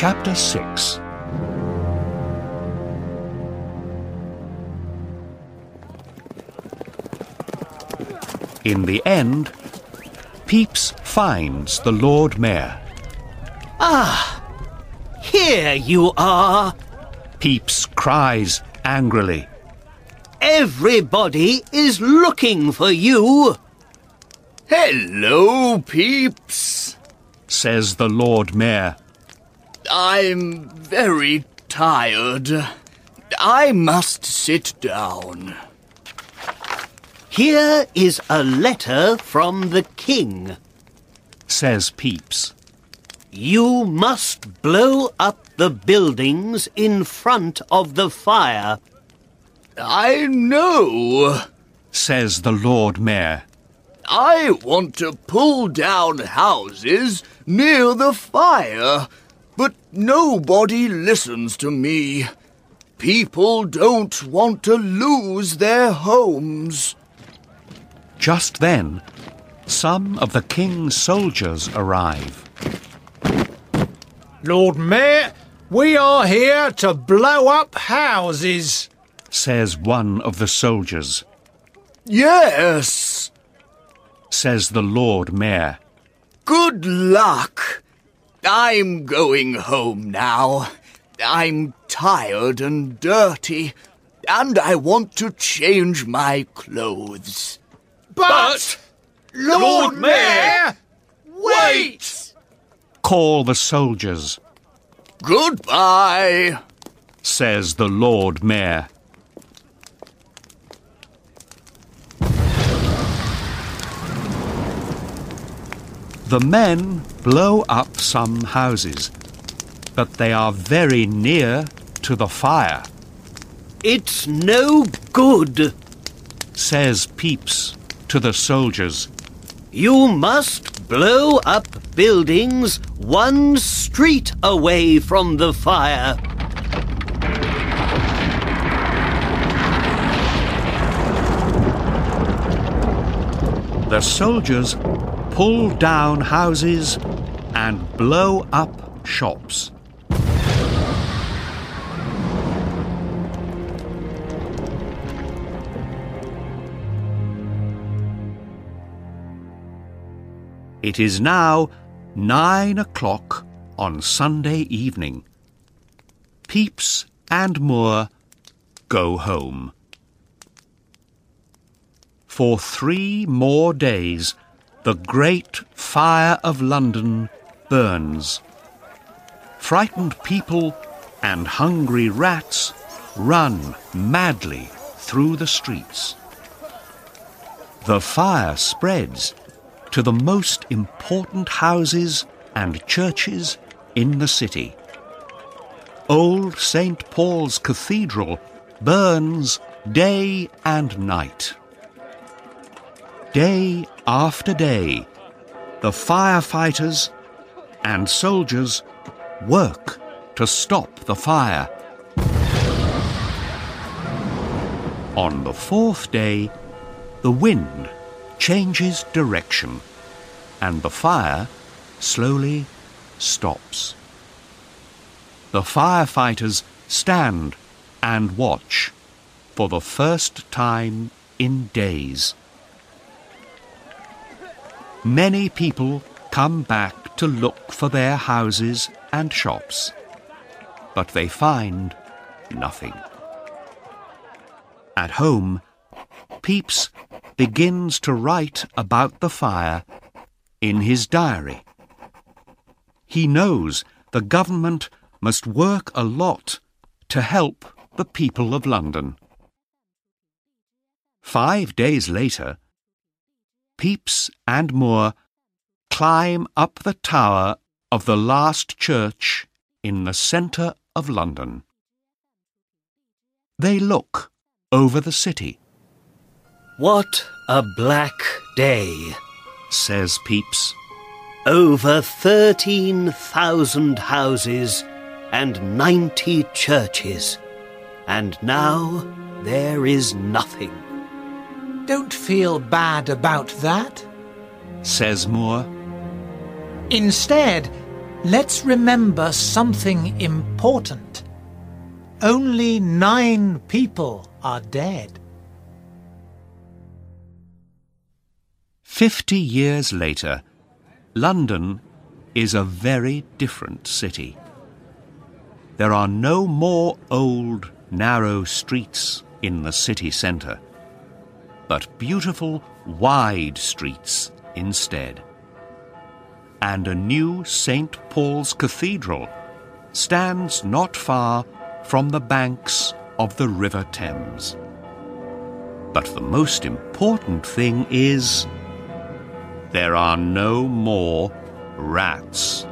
Chapter 6 In the end, Pepys finds the Lord Mayor. Ah, here you are. Pepys cries angrily. Everybody is looking for you. Hello, Pepys. says the Lord Mayor. I'm very tired. I must sit down. Here is a letter from the king. says Pepys. You must blow up the buildings in front of the fire. I know. says the Lord Mayor. I want to pull down houses near the fire, but nobody listens to me. People don't want to lose their homes. Just then, some of the king's soldiers arrive. Lord Mayor, we are here to blow up houses. says one of the soldiers, Yes. says the Lord Mayor. Good luck. I'm going home now. I'm tired and dirty, and I want to change my clothes. But, Lord Mayor, wait! Call the soldiers, Goodbye. says the Lord Mayor. The men blow up some houses, but they are very near to the fire, It's no good. says Pepys to the soldiers. You must blow up buildings one street away from the fire. The soldiers pull down houses and blow up shops. It is now nine o'clock on Sunday evening. Pepys and Moore go home. For three more days, the great fire of London burns. Frightened people and hungry rats run madly through the streets. The fire spreads to the most important houses and churches in the city. Old St. Paul's Cathedral burns day and night. Day after day, the firefighters and soldiers work to stop the fire. On the fourth day, the wind changes direction and the fire slowly stops. The firefighters stand and watch for the first time in days. Many people come back to look for their houses and shops, but they find nothing. At home, Pepys begins to write about the fire in his diary. He knows the government must work a lot to help the people of London. Five days later, Pepys and Moore climb up the tower of the last church in the centre of London. They look over the city, What a black day. says Pepys. Over 13,000 houses and 90 churches. And now there is nothing. Don't feel bad about that. says Moore. Instead, Let's remember something important. Only nine people are dead. Fifty years later, London is a very different city. There are no more old, narrow streets in the city centre, but beautiful, wide streets instead. And a new St. Paul's Cathedral stands not far from the banks of the River Thames. But the most important thing is there are no more rats.